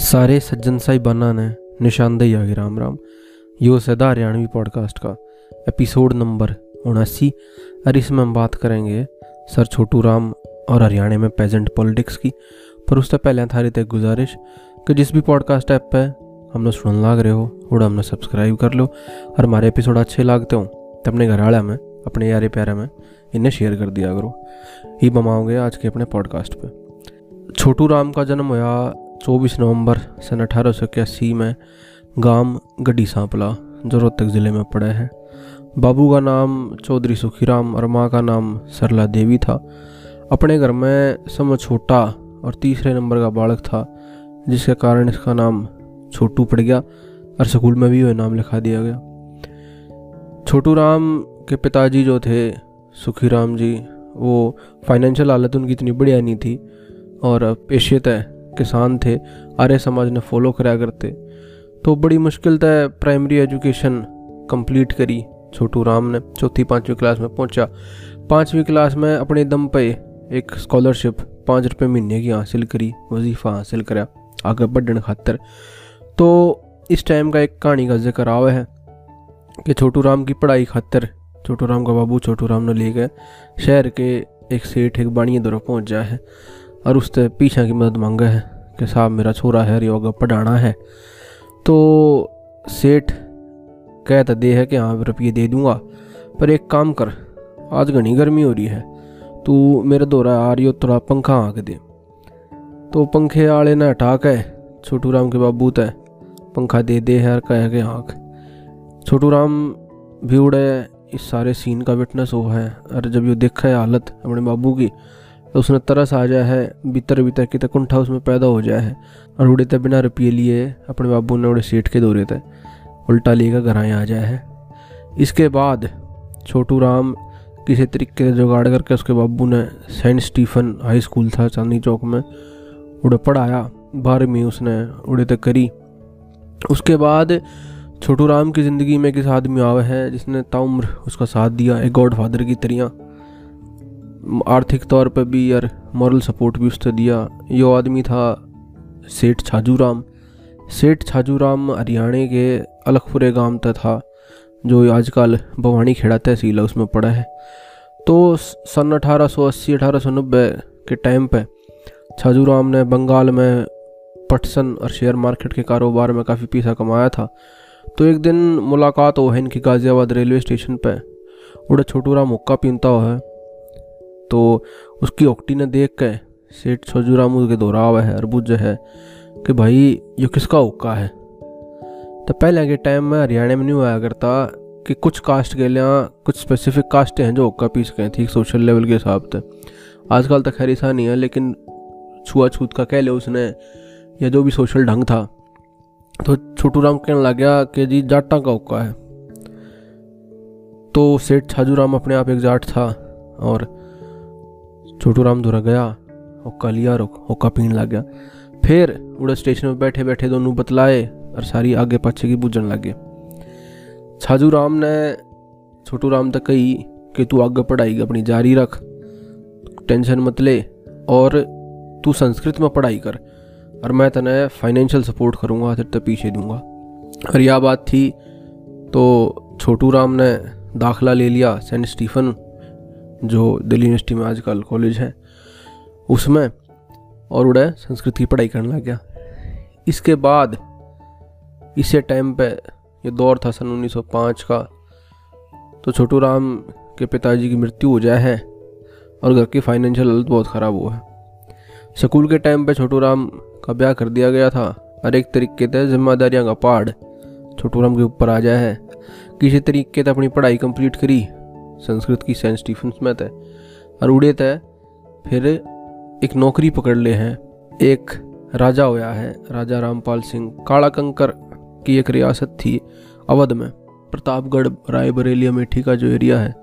सारे सज्जन साहिबाना ने निशानदेही आगे राम राम। यो सदा हरियाणवी पॉडकास्ट का एपिसोड नंबर उनासी। और इसमें हम बात करेंगे सर छोटू राम और हरियाणा में प्रेजेंट पॉलिटिक्स की। पर उससे पहले थारी तक गुजारिश कि जिस भी पॉडकास्ट ऐप पे हमने सुन लाग रहे हो थोड़ा हमने सब्सक्राइब कर लो। और हमारे एपिसोड अच्छे लागते हो तो अपने घर वाले में, अपने यारे प्यारे में इन्हें शेयर कर दिया करो। ही बमाओगे आज के अपने पॉडकास्ट पे। छोटू राम का जन्म हुआ 24 नवंबर सन अठारह सौ इक्यासी में गाँव गड्डी सांपला जो रोहतक ज़िले में पड़ा है। बाबू का नाम चौधरी सुखीराम और माँ का नाम सरला देवी था। अपने घर में सब छोटा और तीसरे नंबर का बालक था, जिसके कारण इसका नाम छोटू पड़ गया और स्कूल में भी वह नाम लिखा दिया गया। छोटू राम के पिताजी जो थे, सुखीराम जी, वो फाइनेंशियल हालत उनकी इतनी बढ़िया नहीं थी और पेशेतः किसान थे, आर्य समाज ने फॉलो कराया करते। तो बड़ी मुश्किल तय प्राइमरी एजुकेशन कंप्लीट करी, छोटू राम ने चौथी पाँचवीं क्लास में पहुँचा। पाँचवीं क्लास में अपने दम पे एक स्कॉलरशिप पाँच रुपये महीने की हासिल करी, वजीफ़ा हासिल करा, आगे बढ़ने खातर। तो इस टाइम का एक कहानी का ज़िक्र आवा है कि छोटू राम की पढ़ाई खातर छोटू राम का बाबू छोटू राम ने ले गए। शहर के एक सेठ एक बाणी दौरा पहुँच जाए। है और उससे पीछा की मदद मांगा है कि साहब, मेरा छोरा है योगा पढ़ाना है। तो सेठ कह तो दे है कि हाँ रुपये दे दूँगा, पर एक काम कर, आज घनी गर्मी हो रही है, तू मेरे दौरा आ रही हो थोड़ा पंखा आँख दे। तो पंखे वाले ने हटा के छोटू राम के बाबू तय पंखा दे दे है और कह के आँख। छोटू राम भी उड़े, इस सारे सीन का विटनेस हुआ है, और जब ये देखा है हालत अपने बाबू की उसने तरस आ जाए है, भीतर भीतर की कुंठा उसमें पैदा हो जाए है। और उड़े तक बिना रुपये लिए अपने बाबू ने उड़े सीट के दौरे थे उल्टा लेकर घर आए, आ जाए है। इसके बाद छोटू राम किसी तरीके से जुगाड़ करके उसके बाबू ने सेंट स्टीफन हाई स्कूल था, चांदनी चौक में उड़े पढ़ाया। बारहवीं उसने उड़े तक करी। उसके बाद छोटू राम की ज़िंदगी में किस आदमी आवा है जिसने ताउम्र उसका साथ दिया एक गॉड फादर की तरह आर्थिक तौर पर भी यार मॉरल सपोर्ट भी उसने दिया। यो आदमी था सेठ छाजू राम सेठ छाजू राम हरियाणा के अलखपुरे गाँव तक था, जो आजकल भवानी खेड़ा तहसील है, उसमें पड़ा है। तो सन 1880 1890 के टाइम पे छाजूराम ने बंगाल में पटसन और शेयर मार्केट के कारोबार में काफ़ी पैसा कमाया था। तो एक दिन मुलाकात हो है इनकी गाज़ियाबाद रेलवे स्टेशन पे। उड़े छोटू राम हुक्का पीनता हुआ है। तो उसकी ओक्टी ने देख के सेठ छोजूराम के दोहरा हुआ है, अरबुज है कि भाई, ये किसका हुक्का है? तो पहले के टाइम में हरियाणा में नहीं हुआ करता कि कुछ कास्ट के लिए, कुछ स्पेसिफिक कास्ट हैं जो हुक्का पी सकें थी सोशल लेवल के हिसाब से। आजकल तो खैर ऐसा नहीं है, लेकिन छुआछूत का कह ले उसने, या जो भी सोशल ढंग था तो छोटू राम कहने लग गया कि जी, जाटा का हुक्का है। तो सेठ छाजू राम अपने आप एक जाट था, और छोटू राम धुरा गया होका लिया और होका पीने लग गया। फिर उड़े स्टेशन में बैठे बैठे दोनों बतलाए और सारी आगे पाछे की बुझन लग। गए छाजू राम ने छोटू राम तक कही कि तू आगे पढ़ाई अपनी जारी रख, टेंशन मत ले और तू संस्कृत में पढ़ाई कर और मैं तने फाइनेंशियल सपोर्ट करूँगा फिर तो पीछे दूँगा। और यह बात थी तो छोटू राम ने दाखला ले लिया सेंट स्टीफन जो दिल्ली यूनिवर्सिटी में आजकल कॉलेज है, उसमें और उड़े संस्कृत की पढ़ाई करने लग गया। इसके बाद, इसे टाइम पे ये दौर था सन 1905 का तो छोटू राम के पिताजी की मृत्यु हो जाए है और घर की फाइनेंशियल हालत बहुत ख़राब हुआ है। स्कूल के टाइम पे छोटू राम का ब्याह कर दिया गया था और एक तरीके से जिम्मेदारियाँ का पहाड़ छोटू राम के ऊपर आ जाए है। किसी तरीके से अपनी पढ़ाई कंप्लीट करी संस्कृत की सेंट स्टीफन में थे। और उड़े थे, फिर एक नौकरी पकड़ ले हैं। एक राजा होया है, राजा रामपाल सिंह। काला कंकर की एक रियासत थी अवध में। प्रतापगढ़ रायबरेली अमेठी का जो एरिया है,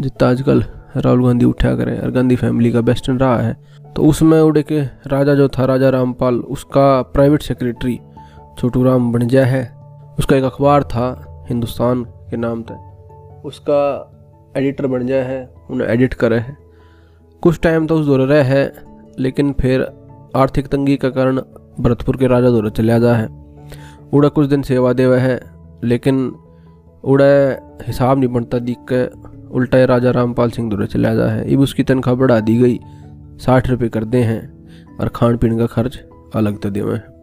जितना आजकल राहुल गांधी उठा करे, और गांधी फैमिली का बेस्टर्न रहा है तो उसमें उड़े के राजा जो था, राजा रामपाल, उसका प्राइवेट सेक्रेटरी छोटू राम बनजा है। उसका एक अखबार था, हिंदुस्तान के नाम थे उसका एडिटर बन जाए है, उन्हें एडिट करे है। कुछ टाइम तो उस दौर रहे है, लेकिन फिर आर्थिक तंगी का कारण भरतपुर के राजा दौरे चलिया जा है। उड़ा कुछ दिन सेवा देवा है, लेकिन उड़ा हिसाब नहीं बनता दिख के उल्टा राजा रामपाल सिंह दौरे चलिया जा है। अब उसकी तनख्वाह बढ़ा दी गई, साठ रुपये कर दे हैं, और खान पीन का खर्च अलग तो देवे हैं।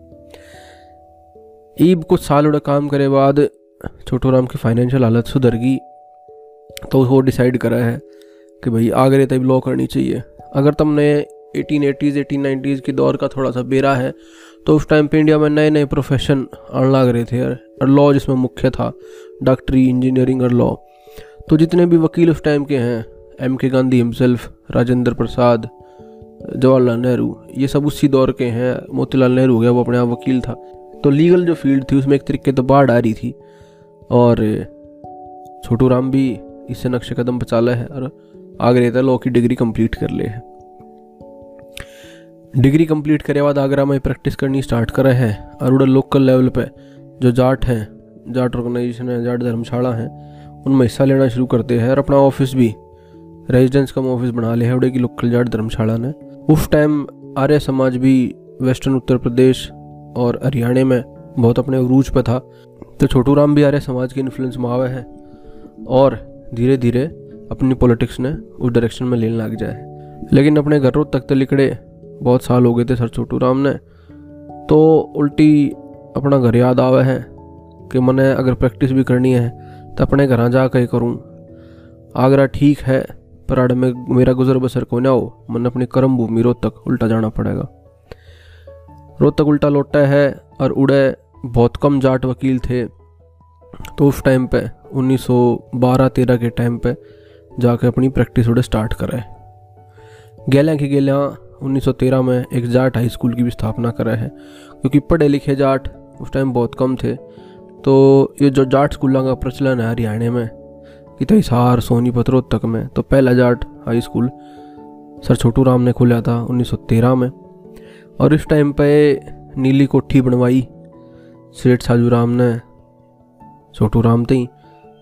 ईब कुछ साल उड़ा काम करे बाद छोटू राम की फाइनेंशियल हालत सुधर गई तो वो डिसाइड करा है कि भाई आगे तब लॉ करनी चाहिए। अगर तुमने एटीन एटीज़ एटीन नाइन्टीज़ के दौर का थोड़ा सा बेरा है तो उस टाइम पे इंडिया में नए नए प्रोफेशन आने लग रहे थे और लॉ जिसमें मुख्य था डॉक्टरी इंजीनियरिंग और लॉ तो जितने भी वकील उस टाइम के हैं M K Gandhi himself Rajendra Prasad, Jawaharlal Nehru, ये सब उसी दौर के हैं। मोतीलाल नेहरू गया, वो अपने आप वकील था। तो लीगल जो फ़ील्ड थी, उसमें एक तरीके तो बाढ़ आ रही थी। और छोटू राम भी इससे नक्शे कदम बचाला है और आगे रहता लॉ की डिग्री कंप्लीट कर ले है। डिग्री कंप्लीट करे बाद आगरा में प्रैक्टिस करनी स्टार्ट करे है। और उड़े लोकल लेवल पे जो जाट हैं, जाट ऑर्गेनाइजेशन है, जाट धर्मशाला हैं, उनमें हिस्सा लेना शुरू करते हैं और अपना ऑफ़िस भी, रेजिडेंस कम ऑफ़िस बना लिया है उड़े की लोकल जाट धर्मशाला ने। उस टाइम आर्य समाज भी वेस्टर्न उत्तर प्रदेश और हरियाणा में बहुत अपने अरूज पर था। तो छोटू राम भी आर्य समाज के इन्फ्लुएंस में आवे है और धीरे धीरे अपनी पॉलिटिक्स ने उस डायरेक्शन में लेने लग जाए। लेकिन अपने घरों तक तो लिकड़े बहुत साल हो गए थे, सर छोटू राम ने। तो उल्टी अपना घर याद आवे है कि मैंने अगर प्रैक्टिस भी करनी है तो अपने घर जा कहीं करूँ। आगरा ठीक है, पर अड़ में मेरा गुजर बसर को ना हो, मैंने अपनी कर्म भूमि रोहतक उल्टा जाना पड़ेगा। रोहतक उल्टा लौटा है और उड़े बहुत कम जाट वकील थे तो उस टाइम पे 1912-13 के टाइम पे जाके अपनी प्रैक्टिस उड़े स्टार्ट करे गेल्या की गेल्या 1913 में एक जाट हाई स्कूल की भी स्थापना करा है, क्योंकि पढ़े लिखे जाट उस टाइम बहुत कम थे। तो ये जो जाट स्कूलों का प्रचलन है हरियाणा में, कि तो हिसार सोनीपत रोहतक में तो पहला Jat high school sir Chhotu Ram ने खोला था 1913 में। और इस टाइम पे नीली कोठी बनवाई, सेठ साजू राम ने, छोटू राम तई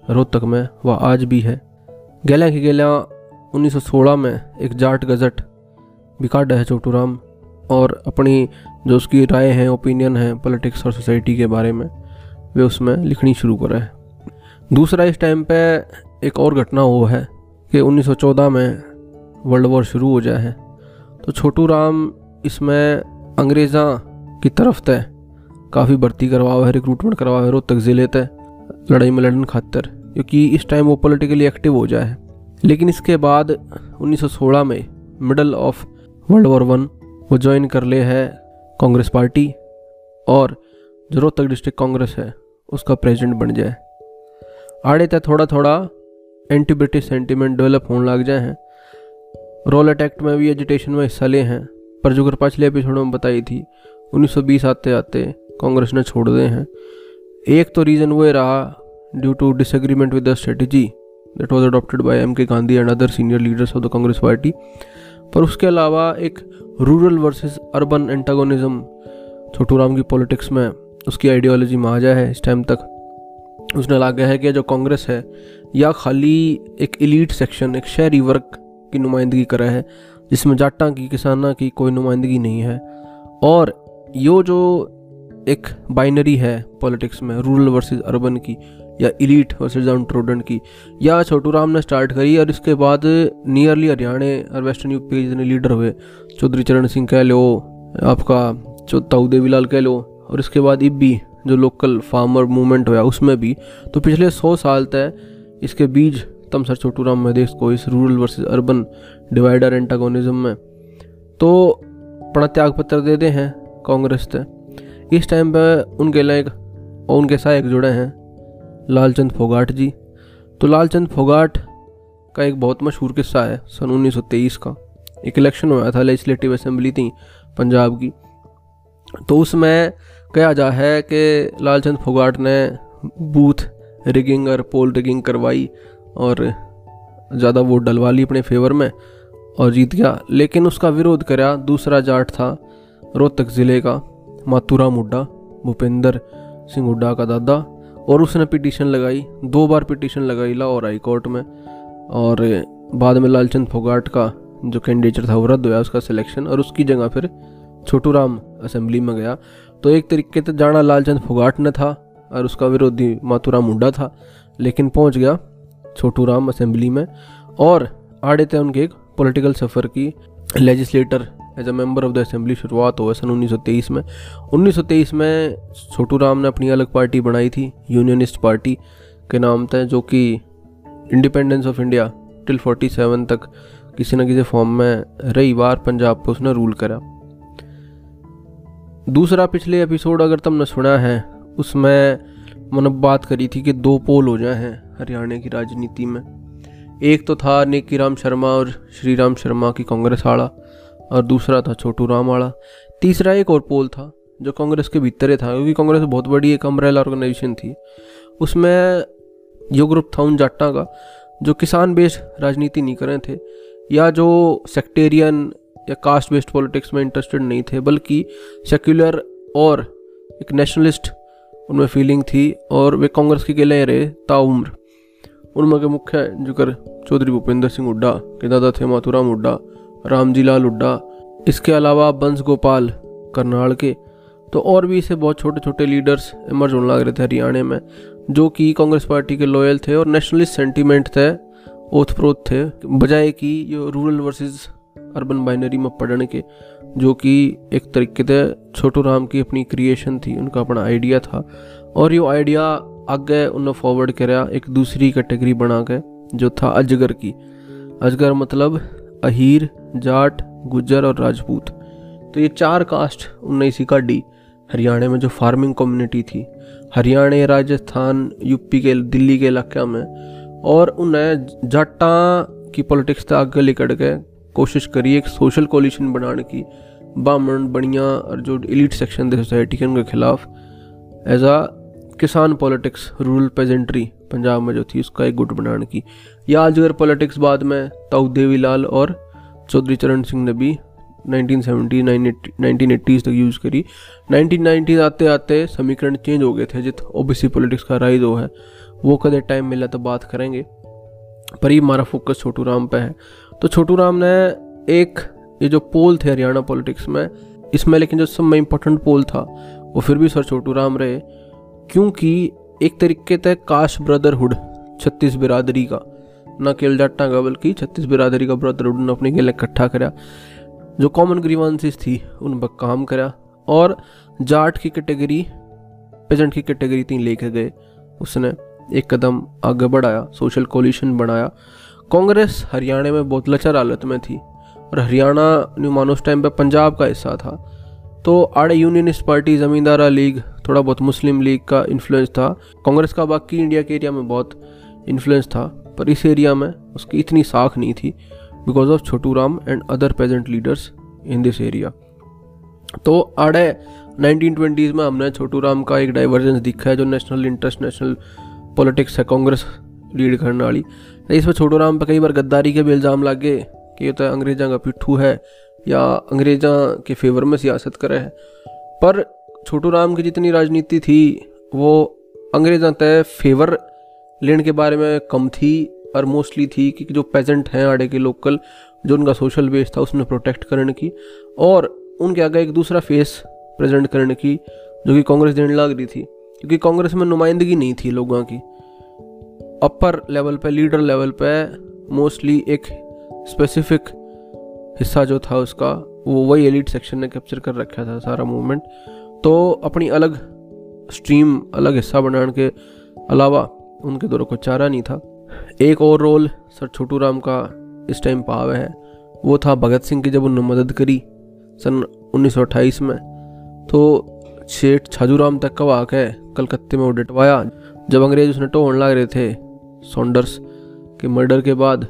रोहतक में व आज भी है। गेल्या की गेल्या 1916 में एक जाट गजट काटा है छोटू राम और अपनी जो उसकी राय है ओपिनियन है पॉलिटिक्स और सोसाइटी के बारे में, वे उसमें लिखनी शुरू करा। है दूसरा इस टाइम पे एक और घटना वो है कि 1914 में वर्ल्ड वॉर शुरू हो जाए तो छोटू राम इसमें अंग्रेज़ा की तरफ़ तय, काफ़ी भर्ती करवाओ है रिक्रूटमेंट करवाओ है रोहतक ज़िले तय। लड़ाई में लड़न खातर, क्योंकि इस टाइम वो पॉलिटिकली एक्टिव हो जाए। लेकिन इसके बाद 1916 में middle of world war one वो ज्वाइन कर ले है कांग्रेस पार्टी और जो रोहतक डिस्ट्रिक्ट कांग्रेस है, उसका प्रेसिडेंट बन जाए। आड़े तय थोड़ा थोड़ा एंटी ब्रिटिश सेंटीमेंट डेवलप होने लग जाए हैं। रोल एक्ट में भी एजिटेशन में हिस्सा ले हैं, पर जो पिछले एपिसोड में बताई थी 1920 आते आते कांग्रेस ने छोड़ दे हैं। एक तो रीज़न वो रहा due to disagreement with the strategy that was adopted by M K Gandhi and other senior leaders of the Congress party पर उसके अलावा एक rural versus urban antagonism Chhotu की पॉलिटिक्स में उसकी आइडियोलॉजी में आ जाए है इस टाइम तक। उसने लगा है कि जो कांग्रेस है, या खाली एक इलीट सेक्शन एक शहरी वर्ग की नुमाइंदगी करा है, जिसमें जाटा की, किसाना की कोई नुमाइंदगी नहीं है। और यो जो एक बाइनरी है पॉलिटिक्स में रूरल वर्सेस अर्बन की, या इलीट वर्सेस डाउन की। या छोटू राम ने स्टार्ट करी और इसके बाद नियरली हरियाणा और वेस्टर्न यूपी के जितने लीडर हुए, चौधरी चरण सिंह कह लो, आपका ताऊ देवीलाल कह लो, और इसके बाद इब भी, जो लोकल फार्मर मूवमेंट हुआ, उसमें भी। तो पिछले सौ साल तक इसके बीज, तम सर छोटू राम में देख को इस rural versus urban divider antagonism में। तो अपना त्याग पत्र दे दे हैं कांग्रेस तय। इस टाइम पर उनके लायक और उनके सहायक जुड़े हैं लालचंद फोगाट जी। तो लालचंद फोगाट का एक बहुत मशहूर किस्सा है, सन 1923 का। एक इलेक्शन हुआ था लेजिस्लेटिव असेंबली थी पंजाब की। तो उसमें कहा जा है कि लालचंद फोगाट ने बूथ रिगिंग और पोल रिगिंग करवाई और ज़्यादा वोट डलवा ली अपने फेवर में और जीत गया। लेकिन उसका विरोध करा दूसरा जाट था रोहतक ज़िले का। मातूराम हुड्डा भूपेंद्र सिंह हुड्डा का दादा और उसने पिटीशन लगाई, दो बार पिटीशन लगाई लाहौर हाई कोर्ट में और बाद में लालचंद फोगाट का, जो कैंडिडेट था वो रद्द हुआ उसका सिलेक्शन और उसकी जगह फिर छोटू राम असेंबली में गया। तो एक तरीके से जाना लालचंद फोगाट ने था और उसका विरोधी माथुराम मुंडा था, लेकिन पहुँच गया छोटू राम असेंबली में और आड़े थे उनके एक पॉलिटिकल सफ़र की legislator as a member of the assembly शुरुआत हुआ सन 1923 में। 1923 में छोटू राम ने अपनी अलग पार्टी बनाई थी यूनियनिस्ट पार्टी के नाम थे जो कि इंडिपेंडेंस ऑफ़ इंडिया टिल 47 तक किसी न किसी फॉर्म में रही। बार पंजाब पर उसने रूल करा। दूसरा पिछले एपिसोड अगर तुमने सुना है, उसमें मैंने बात करी थी कि दो पोल हो जाए हैं हरियाणा की राजनीति में। एक तो था नेकी राम शर्मा और श्री राम शर्मा की कांग्रेस आड़ा और दूसरा था छोटू राम आड़ा तीसरा एक और पोल था, जो कांग्रेस के भीतर था, क्योंकि कांग्रेस बहुत बड़ी एक अम्ब्रेला ऑर्गेनाइजेशन थी। उसमें यो ग्रुप था उन जाट्टा का, जो किसान बेस्ड राजनीति नहीं कर रहे थे, या जो सेक्टेरियन या कास्ट बेस्ड पॉलिटिक्स में इंटरेस्टेड नहीं थे, बल्कि सेक्युलर और एक नेशनलिस्ट उनमें फीलिंग थी, और वे कांग्रेस के लिए रहे ताउम्र उनमें के मुख्य ज़िक्र चौधरी भूपेंद्र सिंह हुड्डा, के दादा थे माथुराम हुड्डा रामजी लाल हुड्डा, इसके अलावा बंस गोपाल, करनाल के तो और भी इसे बहुत छोटे छोटे लीडर्स इमर्ज होने लग रहे थे हरियाणा में, जो कि कांग्रेस पार्टी के लॉयल थे और नेशनलिस्ट सेंटीमेंट थे ओथ प्रोत थे, बजाय कि ये रूरल वर्सेस अर्बन बाइनरी में पढ़ने के, जो कि एक तरीके से छोटू राम की अपनी क्रिएशन थी, उनका अपना आइडिया था, और ये आइडिया आगे उन्हें फॉरवर्ड कराया एक दूसरी कैटेगरी बना के, जो था अजगर की। अजगर मतलब अहीर, जाट, गुज्जर और राजपूत। तो ये चार कास्ट उन्हें इसी का डी, हरियाणा में जो फ़ार्मिंग कम्युनिटी थी। हरियाणा, राजस्थान, यूपी के, दिल्ली के इलाके में। और उन्हें जाटा की पॉलिटिक्स तक आगे लिकड़ के कोशिश करी, एक सोशल कोलिशन बनाने की। बामण, बनिया और जो इलीट सेक्शन थे सोसाइटी के, उनके खिलाफ। एज आ किसान पॉलिटिक्स, रूरल पेजेंट्री, पंजाब में जो थी, उसका एक गुट बनाने की। या अजगर पॉलिटिक्स बाद में ताऊ देवीलाल और चौधरी चरण सिंह ने भी 1970 1980 तक यूज़ करी। 1990 आते आते समीकरण चेंज हो गए थे, जित ओबीसी पॉलिटिक्स का राइज हो है। वो कदे टाइम मिला तो बात करेंगे। पर ये हमारा फोकस छोटू राम पे है। तो छोटू राम ने एक, ये जो पोल थे हरियाणा पॉलिटिक्स में, इसमें लेकिन जो सब में इम्पोर्टेंट पोल था, वो फिर भी सर छोटू राम रहे। क्योंकि एक तरीके से काश ब्रदरहुड छत्तीस बिरादरी का न केवल जाटा का। बल्कि छत्तीस बिरादरी का ब्रदरहुड ने अपने लिए इकट्ठा करा। जो कॉमन ग्रीवांसिस थी, उन पर काम करा। और जाट की कैटेगरी पेजेंट की कैटेगरी तीन लेके गए। उसने एक कदम आगे बढ़ाया सोशल कोलिशन बनाया। कांग्रेस हरियाणा में बहुत लचर हालत में थी। और हरियाणा न्यू मानो उस टाइम पर पंजाब का हिस्सा था। तो आड़े यूनियनिस्ट पार्टी ज़मींदारा लीग, थोड़ा बहुत मुस्लिम लीग का इन्फ्लुएंस था। कांग्रेस का बाकी इंडिया के एरिया में बहुत इन्फ्लुएंस था। पर इस एरिया में उसकी इतनी साख नहीं थी because of Chhotu Ram and other present leaders in this area तो आड़े 1920s में हमने छोटू राम का एक डाइवर्जेंस दिखा है जो नेशनल इंटरेस्ट नेशनल पॉलिटिक्स है कांग्रेस लीड करने वाली। इसमें छोटू राम पर कई बार गद्दारी के भी इल्ज़ाम लगे कि ये तो अंग्रेजा का पिट्ठू है या अंग्रेजा के फेवर में सियासत करे है। पर छोटू राम की जितनी राजनीति थी, वो अंग्रेजा तय फेवर लेने के बारे में कम थी और मोस्टली थी कि जो पेजेंट हैं आड़े के लोकल जो उनका सोशल बेस था, उसने प्रोटेक्ट करने की, और उनके आगे एक दूसरा फेस प्रेजेंट करने की, जो कि कांग्रेस देने लग रही थी, क्योंकि कांग्रेस में नुमाइंदगी नहीं थी लोगों की। अपर लेवल पे लीडर लेवल पे मोस्टली एक स्पेसिफिक हिस्सा जो था उसका, वो वही एलिट सेक्शन ने कैप्चर कर रखा था सारा मूवमेंट तो अपनी अलग स्ट्रीम अलग हिस्सा बनाने के अलावा उनके दोनों को चारा नहीं था। एक और रोल सर छोटू राम का इस टाइम पावे है, वो था भगत सिंह की जब उन्होंने मदद करी सन 1928 में तो शेठ छाजूराम तक का वाक़ कलकत्ते में वो डटवाया, जब अंग्रेज़ उसने टोहन लग रहे थे सॉन्डर्स के मर्डर के बाद।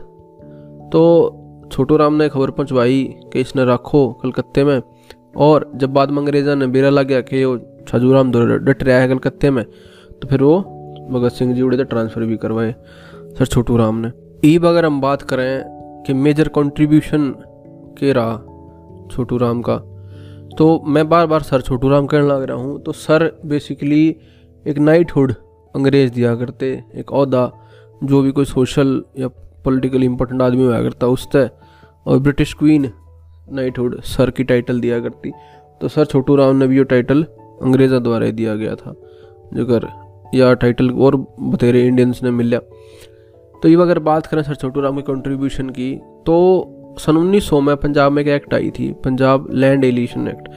तो छोटू राम ने खबर पहुंचवाई कि इसने रखो कलकत्ते में, और जब बाद में अंग्रेजा ने बेरा लग गया कि वो छाजूराम डट रहा है कलकत्ते में तो फिर वो भगत सिंह जी उड़े तो ट्रांसफ़र भी करवाए, सर छोटू राम ने। ईब अगर हम बात करें कि मेजर कंट्रीब्यूशन के रहा छोटू राम का तो मैं बार बार सर छोटू राम कहने लग रहा हूँ तो सर बेसिकली एक नाइटहुड अंग्रेज़ दिया करते, एक अहदा जो भी कोई सोशल या पॉलिटिकली इंपॉर्टेंट आदमी हुआ करता उस तय और ब्रिटिश क्वीन नाइटहुड सर की टाइटल दिया करती। तो सर छोटू राम ने भी ये टाइटल अंग्रेज़ों द्वारा दिया गया था, जगह या टाइटल और बतेरे इंडियंस ने मिला तो ये अगर बात करें सर छोटू राम की कंट्रीब्यूशन की तो सन उन्नीस सौ में पंजाब में एक एक्ट आई थी, पंजाब लैंड एलिशन एक्ट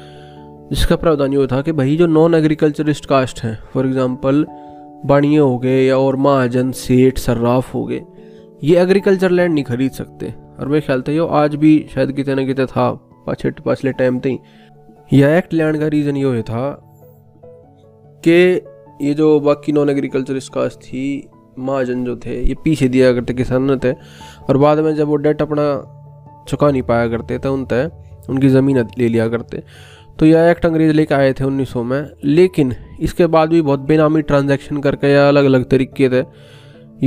जिसका प्रावधान ये था कि भाई जो नॉन एग्रीकल्चरिस्ट कास्ट हैं फॉर एग्जांपल बाणिए हो गए या और महाजन, सेठ, सर्राफ हो गए, ये एग्रीकल्चर लैंड नहीं खरीद सकते। और मेरे ख्याल था ये आज भी शायद कितने ना कितने था, पाछे पाछले टाइम तक यह एक्ट लैंड का रीज़न ये था कि ये जो बाकी नॉन एग्रीकल्चरिस्ट कास्ट थी महाजन जो थे, ये पीछे दिया करते किसान थे, और बाद में जब वो डेट अपना चुका नहीं पाया करते थे उन तय उनकी ज़मीन ले लिया करते। तो यह एक्ट अंग्रेज़ लेके आए थे 1900 में, लेकिन इसके बाद भी बहुत बेनामी ट्रांजैक्शन करके या अलग अलग तरीके थे।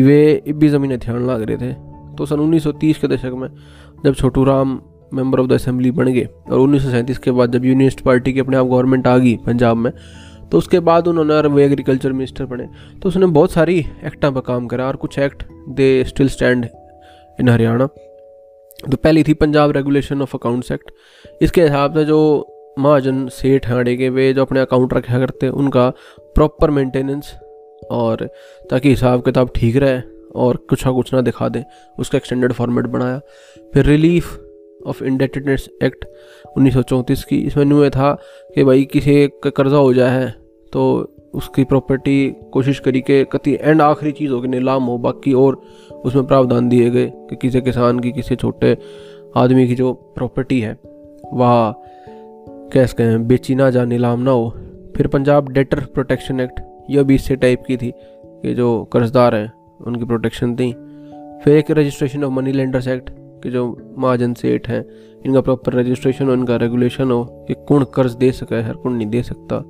वे भी ज़मीन हथियार लग रहे थे। तो सन 1930 के दशक में जब Chhotu Ram member of the assembly बन गए, और उन्नीस सौ सैंतीस के बाद जब यूनिस्ट पार्टी की अपने आप गवर्नमेंट आ गई पंजाब में तो उसके बाद उन्होंने और वो एग्रीकल्चर मिनिस्टर बने। तो उसने बहुत सारी एक्टा पर काम करा और कुछ act they still stand in Haryana तो पहली थी Punjab regulation of accounts act इसके हिसाब से जो महाजन सेठ हाड़े के, वे जो अपने अकाउंट रखा करते, उनका प्रॉपर मेंटेनेंस और ताकि हिसाब किताब ठीक रहे और कुछ ना कुछ ना दिखा दें, उसका एक्सटेंडेड फॉर्मेट बनाया। फिर रिलीफ ऑफ़ इंडेटेडनेस एक्ट उन्नीस सौ चौंतीस की, इसमें न्यू था कि भाई किसी का कर्जा हो जाए तो उसकी प्रॉपर्टी कोशिश करी कि कति एंड आखिरी चीज़ हो कि नीलाम हो, बाकी और उसमें प्रावधान दिए गए कि किसी किसान की, किसी छोटे आदमी की जो प्रॉपर्टी है, वह कैसे कहें बेची ना जा नीलाम ना हो। फिर पंजाब डेटर प्रोटेक्शन एक्ट यह भी इससे टाइप की थी कि जो कर्जदार हैं, उनकी प्रोटेक्शन थी फिर एक registration of money lenders act कि जो महाजन सेठ हैं, इनका प्रॉपर रजिस्ट्रेशन हो इनका रेगुलेशन हो कि कौन कर्ज दे सके, हर कौन नहीं दे सकता।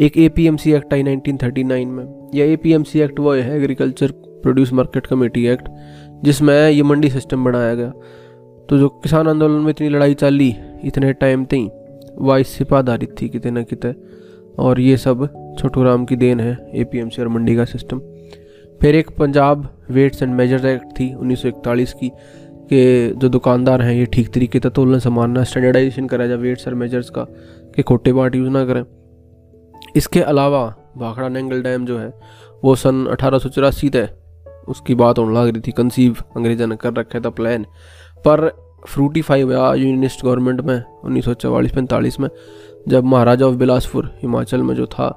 एक A P M C act I nineteen thirty nine में। यह A P M C act वो है agriculture produce market committee act जिसमें ये मंडी सिस्टम बनाया गया। तो जो किसान आंदोलन में इतनी लड़ाई चली, इतने टाइम थी वह इससे आधारित थी कितने न कितने। और ये सब छोटू राम की देन है ए पी एम सी और मंडी का सिस्टम फिर एक Punjab weights and measure act थी 1941 की, कि जो दुकानदार हैं, ये ठीक तरीके से तोलन समानना स्टैंडर्डाइजेशन करा जाए वेट्स और मेजर्स का, कि खोटे बाट यूज़ ना करें। इसके अलावा भाखड़ा नेंगल डैम जो है, वो सन अठारह सौ चौरासी तय। उसकी बात होने लग रही थी, कंसीव अंग्रेज़ों ने कर रखा था प्लान पर फ्रूटीफाई हुआ यूनिस्ट गवर्नमेंट में, उन्नीस सौ चवालीस पैंतालीस में, जब महाराजा ऑफ़ बिलासपुर, हिमाचल में जो था,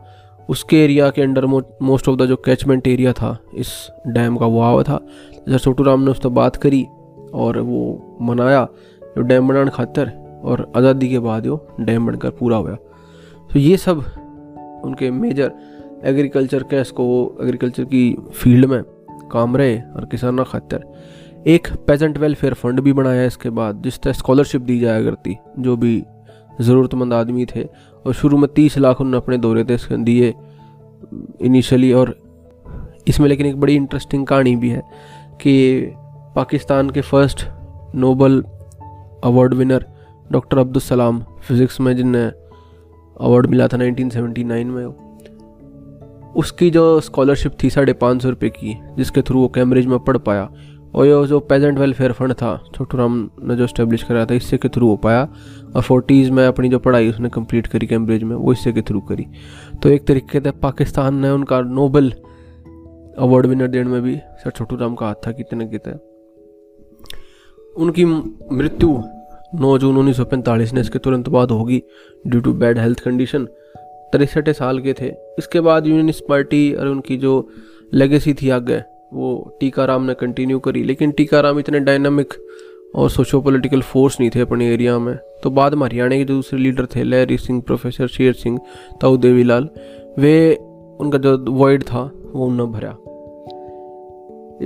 उसके एरिया के अंडर मोस्ट ऑफ़ द जो कैचमेंट एरिया था, इस डैम का वो हुआ था। जैसे छोटू राम ने उस पर बात करी और वो मनाया जो डैम बनाने खातर और आज़ादी के बाद वो डैम बनकर पूरा हुआ तो ये सब उनके मेजर एग्रीकल्चर कैस को एग्रीकल्चर की फ़ील्ड में काम रहे और किसाना खातर एक पेजेंट वेलफेयर फंड भी बनाया इसके बाद, जिस तरह स्कॉलरशिप दी जाया करती, जो भी ज़रूरतमंद आदमी थे, और शुरू में तीस लाख उन्होंने अपने दौरे थे दिए इनिशियली और इसमें लेकिन एक बड़ी इंटरेस्टिंग कहानी भी है कि पाकिस्तान के first Nobel award winner doctor Abdul Salam physics में जिन्हें अवार्ड मिला था 1979 में। उसकी जो स्कॉलरशिप थी साढ़े पाँच सौ रुपये की, जिसके थ्रू वो कैम्ब्रिज में पढ़ पाया, और ये जो पेजेंट वेलफेयर फंड था छोटू राम ने जो इस्टेब्लिश कराया था, इससे के थ्रू हो पाया, और फोर्टीज़ में अपनी जो पढ़ाई उसने कंप्लीट करी कैम्ब्रिज में, वो इससे के थ्रू करी। तो एक तरीके से पाकिस्तान ने उनका नोबल अवार्ड विनर देने में भी सर छोटू राम का हाथ था, कितने कितने उनकी मृत्यु 9 जून 1945 ने इसके तुरंत बाद होगी। Due to bad health condition तिरसठ साल के थे। इसके बाद यूनिस्ट पार्टी और उनकी जो लेगेसी थी आगे, वो टीकाराम ने कंटिन्यू करी। लेकिन टीकाराम इतने डायनामिक और सोशो पोलिटिकल फोर्स नहीं थे अपने एरिया में। तो बाद में हरियाणा के जो दूसरे लीडर थे लहरी सिंह प्रोफेसर शेर सिंह ताऊ देवीलाल वे उनका जो वॉइड था, वो उन्होंने भरा।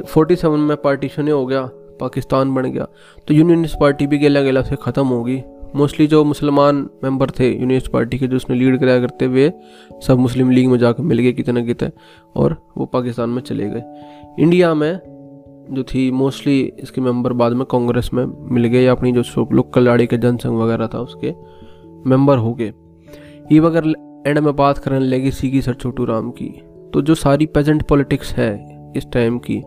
फोर्टी सेवन में पार्टीशन हो गया। पाकिस्तान बन गया। तो यूनियनिस्ट पार्टी भी गेला गेला से ख़त्म होगी मोस्टली जो मुसलमान मेंबर थे यूनिस्ट पार्टी के, जो उसने लीड कराया करते हुए सब मुस्लिम लीग में जाकर मिल गए कितने कितने, और वो पाकिस्तान में चले गए। इंडिया में जो थी मोस्टली इसके मेंबर बाद में कांग्रेस में मिल गए, या अपनी जो लोकल लाड़ी के जनसंघ वगैरह था, उसके मेंबर हो गए। ये अगर एंड में बात करें लेगेसी की सर छोटू राम की तो जो सारी पेजेंट पॉलिटिक्स है, इस टाइम की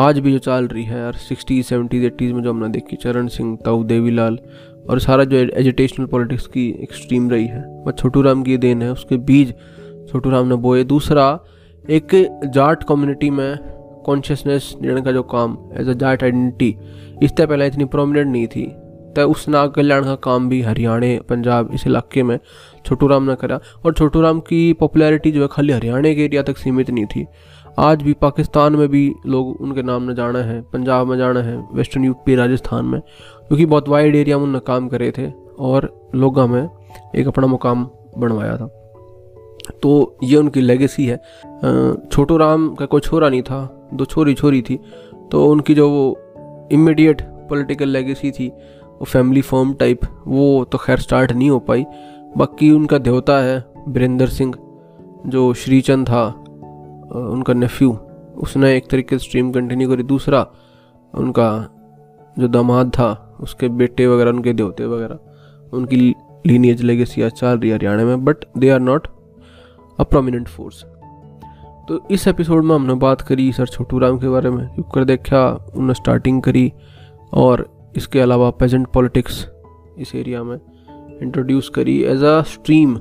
आज भी जो चल रही है यार सिक्सटीज सेवेंटीज एट्टीज़ में जो हमने देखी, चरण सिंह, ताऊ, देवीलाल, और सारा जो एजुटेशनल पॉलिटिक्स की एक स्ट्रीम रही है वह छोटू राम की देन है, उसके बीज छोटू राम ने बोए। दूसरा, एक जाट कम्युनिटी में कॉन्शियसनेस देने का जो काम एज अ जाट आइडेंटिटी इससे पहले इतनी प्रोमिनेंट नहीं थी तो उस नाग कल्याण का काम भी हरियाणा, पंजाब, इस इलाके में छोटू राम ने करा, और छोटू राम की पॉपुलैरिटी जो है खाली हरियाणा के एरिया तक सीमित नहीं थी। आज भी पाकिस्तान में भी लोग उनके नाम ने जाना है, पंजाब में जाना है, वेस्टर्न यूपी, राजस्थान में, क्योंकि बहुत वाइड एरिया में उन्होंने काम करे थे और लोगों में एक अपना मुकाम बनवाया था। तो ये उनकी लेगेसी है। छोटू राम का कोई छोरा नहीं था, दो छोरी छोरी थी तो उनकी जो वो इमीडिएट पॉलिटिकल लेगेसी थी, वो फैमिली फॉर्म टाइप वो तो खैर स्टार्ट नहीं हो पाई। बाकी उनका देवता है, बीरेंद्र सिंह, जो श्रीचंद था उनका नेफ्यू उसने एक तरीके से स्ट्रीम कंटिन्यू करी। दूसरा, उनका जो दामाद था, उसके बेटे वगैरह, उनके देवते वगैरह, उनकी लीनियज लेगेसी चल रही हरियाणा में but they are not a prominent force तो इस एपिसोड में हमने बात करी सर छोटू राम के बारे में कर देखा उन्होंने स्टार्टिंग करी, और इसके अलावा पेजेंट पॉलिटिक्स इस एरिया में इंट्रोड्यूस करी as a stream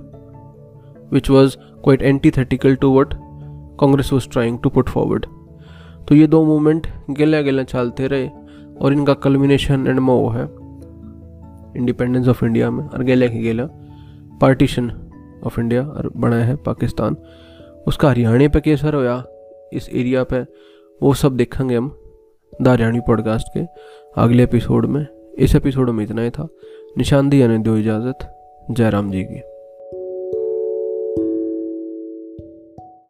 which was quite antithetical to what Congress was trying to put forward तो ये दो मूवमेंट गेला गेला चलते रहे और इनका कल्मिनेशन एंड मो है। इंडिपेंडेंस ऑफ़ इंडिया में और गेला की गेला पार्टीशन ऑफ़ इंडिया और बना है पाकिस्तान। उसका हरियाणा पे कैसर होया, इस एरिया पे, वो सब देखेंगे हम द हरियाणी पॉडकास्ट के अगले एपिसोड में। इस एपिसोड में इतना ही था। निशान दिया ने दो इजाज़त, जयराम जी की।